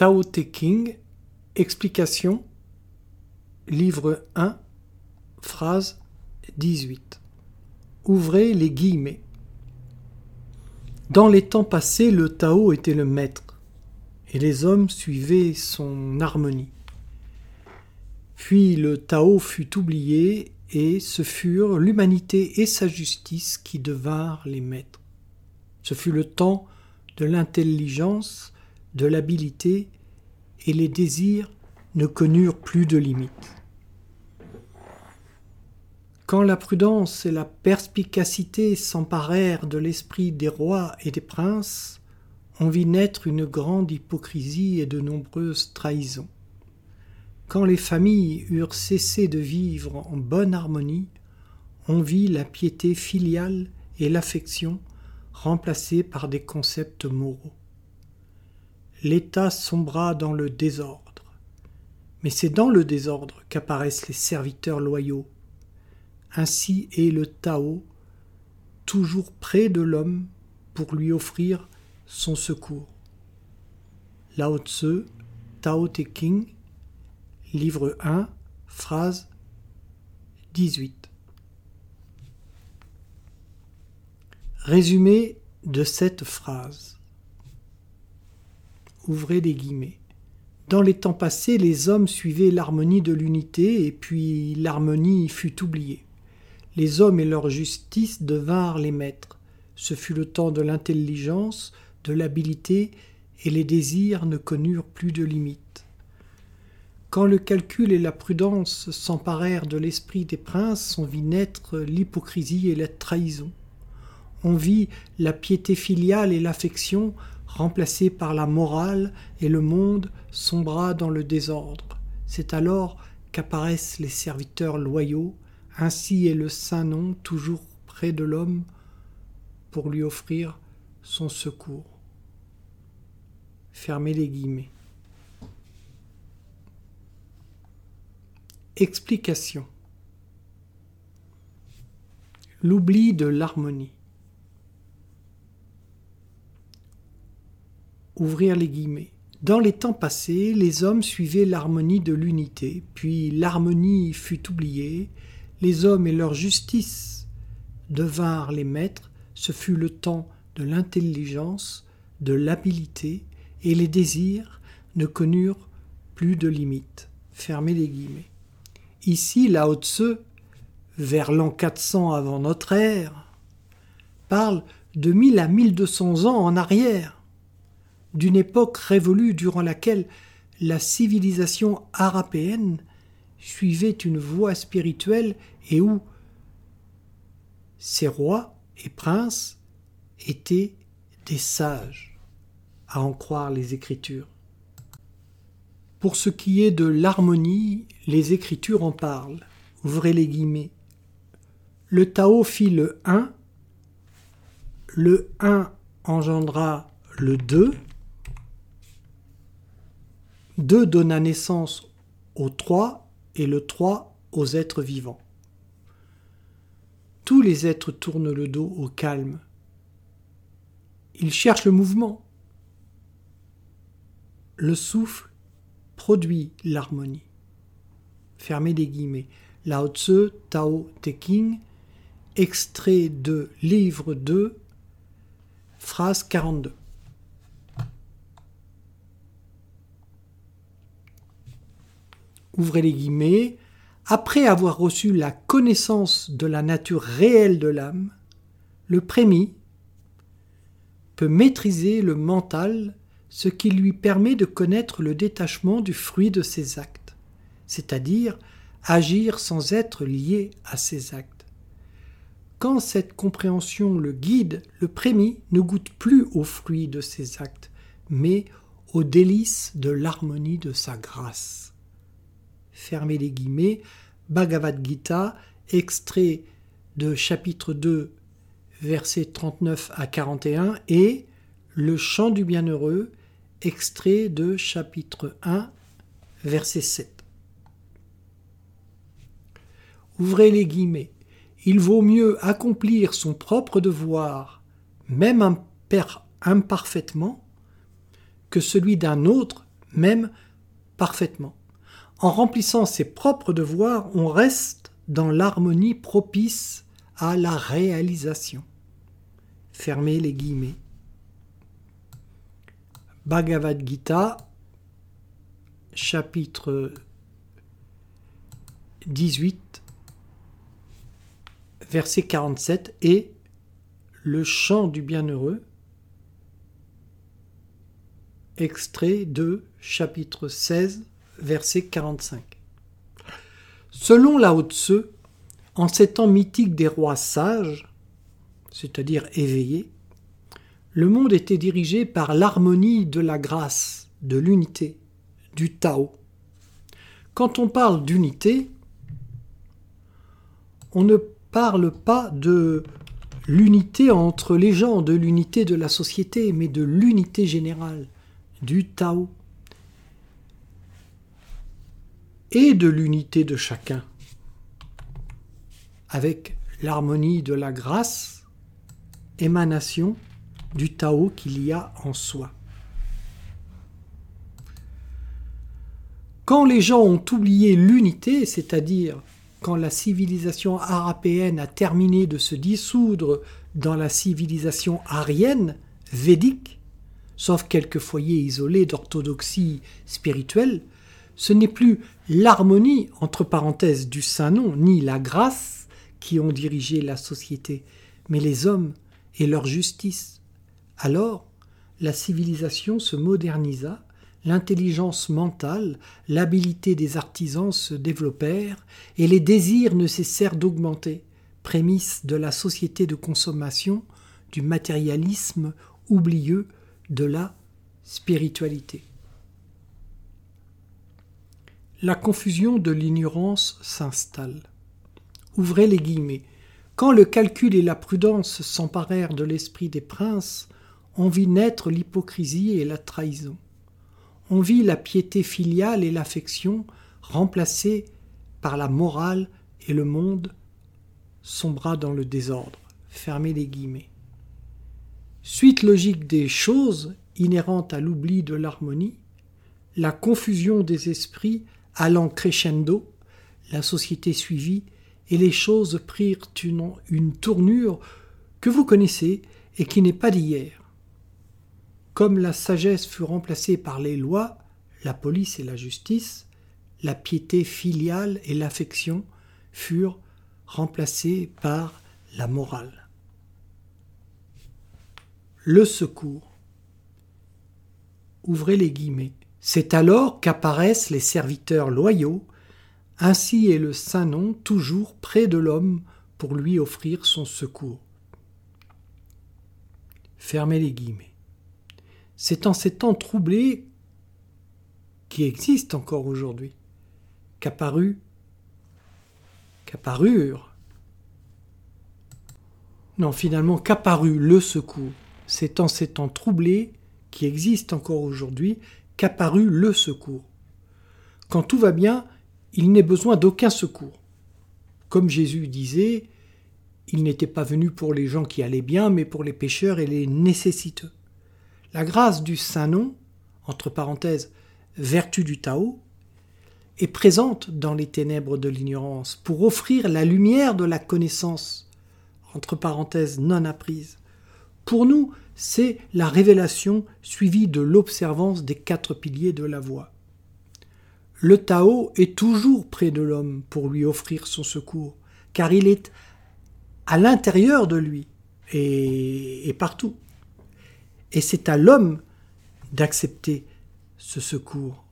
Tao Te King, explication, livre 1, phrase 18. Ouvrez les guillemets. Dans les temps passés, le Tao était le maître, et les hommes suivaient son harmonie. Puis le Tao fut oublié, et ce furent l'humanité et sa justice qui devinrent les maîtres. Ce fut le temps de l'intelligence, de l'habilité, et les désirs ne connurent plus de limites. Quand la prudence et la perspicacité s'emparèrent de l'esprit des rois et des princes, on vit naître une grande hypocrisie et de nombreuses trahisons. Quand les familles eurent cessé de vivre en bonne harmonie, on vit la piété filiale et l'affection remplacées par des concepts moraux. L'État sombra dans le désordre. Mais c'est dans le désordre qu'apparaissent les serviteurs loyaux. Ainsi est le Tao, toujours près de l'homme pour lui offrir son secours. Lao Tzu, Tao Te King, livre 1, phrase 18. Résumé de cette phrase. Guillemets. Dans les temps passés, les hommes suivaient l'harmonie de l'unité, et puis l'harmonie fut oubliée. Les hommes et leur justice devinrent les maîtres. Ce fut le temps de l'intelligence, de l'habileté, et les désirs ne connurent plus de limites. Quand le calcul et la prudence s'emparèrent de l'esprit des princes, on vit naître l'hypocrisie et la trahison. On vit la piété filiale et l'affection remplacées par la morale, et le monde sombra dans le désordre. C'est alors qu'apparaissent les serviteurs loyaux, ainsi est le saint nom toujours près de l'homme pour lui offrir son secours. Fermez les guillemets. Explication. L'oubli de l'harmonie. Ouvrir les guillemets. Dans les temps passés, les hommes suivaient l'harmonie de l'unité, puis l'harmonie fut oubliée, les hommes et leur justice devinrent les maîtres, ce fut le temps de l'intelligence, de l'habileté, et les désirs ne connurent plus de limites. Fermez les guillemets. Ici, Lao Tse, vers l'an 400 avant notre ère, parle de 1000 à 1200 ans en arrière, d'une époque révolue durant laquelle la civilisation arapéenne suivait une voie spirituelle et où ses rois et princes étaient des sages, à en croire les Écritures. Pour ce qui est de l'harmonie, les Écritures en parlent. Ouvrez les guillemets. Le Tao fit le 1, le 1 engendra le 2, 2 donna naissance au 3 et le 3 aux êtres vivants. Tous les êtres tournent le dos au calme. Ils cherchent le mouvement. Le souffle produit l'harmonie. Fermez les guillemets. Lao Tzu, Tao Te King, extrait de livre 2, phrase 42. Ouvrez les guillemets. Après avoir reçu la connaissance de la nature réelle de l'âme, le prémis peut maîtriser le mental ce qui lui permet de connaître le détachement du fruit de ses actes, c'est-à-dire agir sans être lié à ses actes. Quand cette compréhension le guide, le prémis ne goûte plus au fruit de ses actes, mais aux délices de l'harmonie de sa grâce. Fermez les guillemets, Bhagavad Gita, extrait de chapitre 2, versets 39 à 41, et Le chant du bienheureux, Extrait de chapitre 1, verset 7. Ouvrez les guillemets. Il vaut mieux accomplir son propre devoir, même imparfaitement, que celui d'un autre, même parfaitement. En remplissant ses propres devoirs, on reste dans l'harmonie propice à la réalisation. Fermez les guillemets. Bhagavad Gita, chapitre 18, verset 47 et le chant du bienheureux, extrait de chapitre 16, verset 45. Selon Lao Tse, en ces temps mythiques des rois sages, c'est-à-dire éveillés, le monde était dirigé par l'harmonie de la grâce, de l'unité, du Tao. Quand on parle d'unité, on ne parle pas de l'unité entre les gens, de l'unité de la société, mais de l'unité générale, du Tao, et de l'unité de chacun, avec l'harmonie de la grâce, émanation du Tao qu'il y a en soi. Quand les gens ont oublié l'unité, c'est-à-dire quand la civilisation arapéenne a terminé de se dissoudre dans la civilisation arienne, védique, sauf quelques foyers isolés d'orthodoxie spirituelle, ce n'est plus l'harmonie, entre parenthèses, du Saint-Nom, ni la grâce qui ont dirigé la société, mais les hommes et leur justice. Alors, la civilisation se modernisa l'intelligence mentale, l'habileté des artisans se développèrent et les désirs ne cessèrent d'augmenter, prémisse de la société de consommation, du matérialisme oublieux, de la spiritualité. La confusion de l'ignorance s'installe. Ouvrez les guillemets. Quand le calcul et la prudence s'emparèrent de l'esprit des princes, on vit naître l'hypocrisie et la trahison on vit la piété filiale et l'affection remplacées par la morale et le monde sombra dans le désordre. Fermez les guillemets. Suite logique des choses inhérentes à l'oubli de l'harmonie, la confusion des esprits allant crescendo, la société suivit et les choses prirent une, tournure que vous connaissez et qui n'est pas d'hier. Comme la sagesse fut remplacée par les lois, la police et la justice, la piété filiale et l'affection furent remplacées par la morale. Le secours. Ouvrez les guillemets. C'est alors qu'apparaissent les serviteurs loyaux, ainsi est le saint nom toujours près de l'homme pour lui offrir son secours. Fermez les guillemets. C'est en ces temps troublés qui existent encore aujourd'hui qu'apparut, qu'apparurent, non finalement qu'apparut le secours. C'est en ces temps troublés qui existent encore aujourd'hui qu'apparut le secours. Quand tout va bien, il n'est besoin d'aucun secours. Comme Jésus disait, il n'était pas venu pour les gens qui allaient bien, mais pour les pécheurs et les nécessiteux. La grâce du Saint-Nom, entre parenthèses, vertu du Tao, est présente dans les ténèbres de l'ignorance pour offrir la lumière de la connaissance, entre parenthèses non apprise. Pour nous, c'est la révélation suivie de l'observance des quatre piliers de la voie. Le Tao est toujours près de l'homme pour lui offrir son secours, car il est à l'intérieur de lui et, partout. Et c'est à l'homme d'accepter ce secours.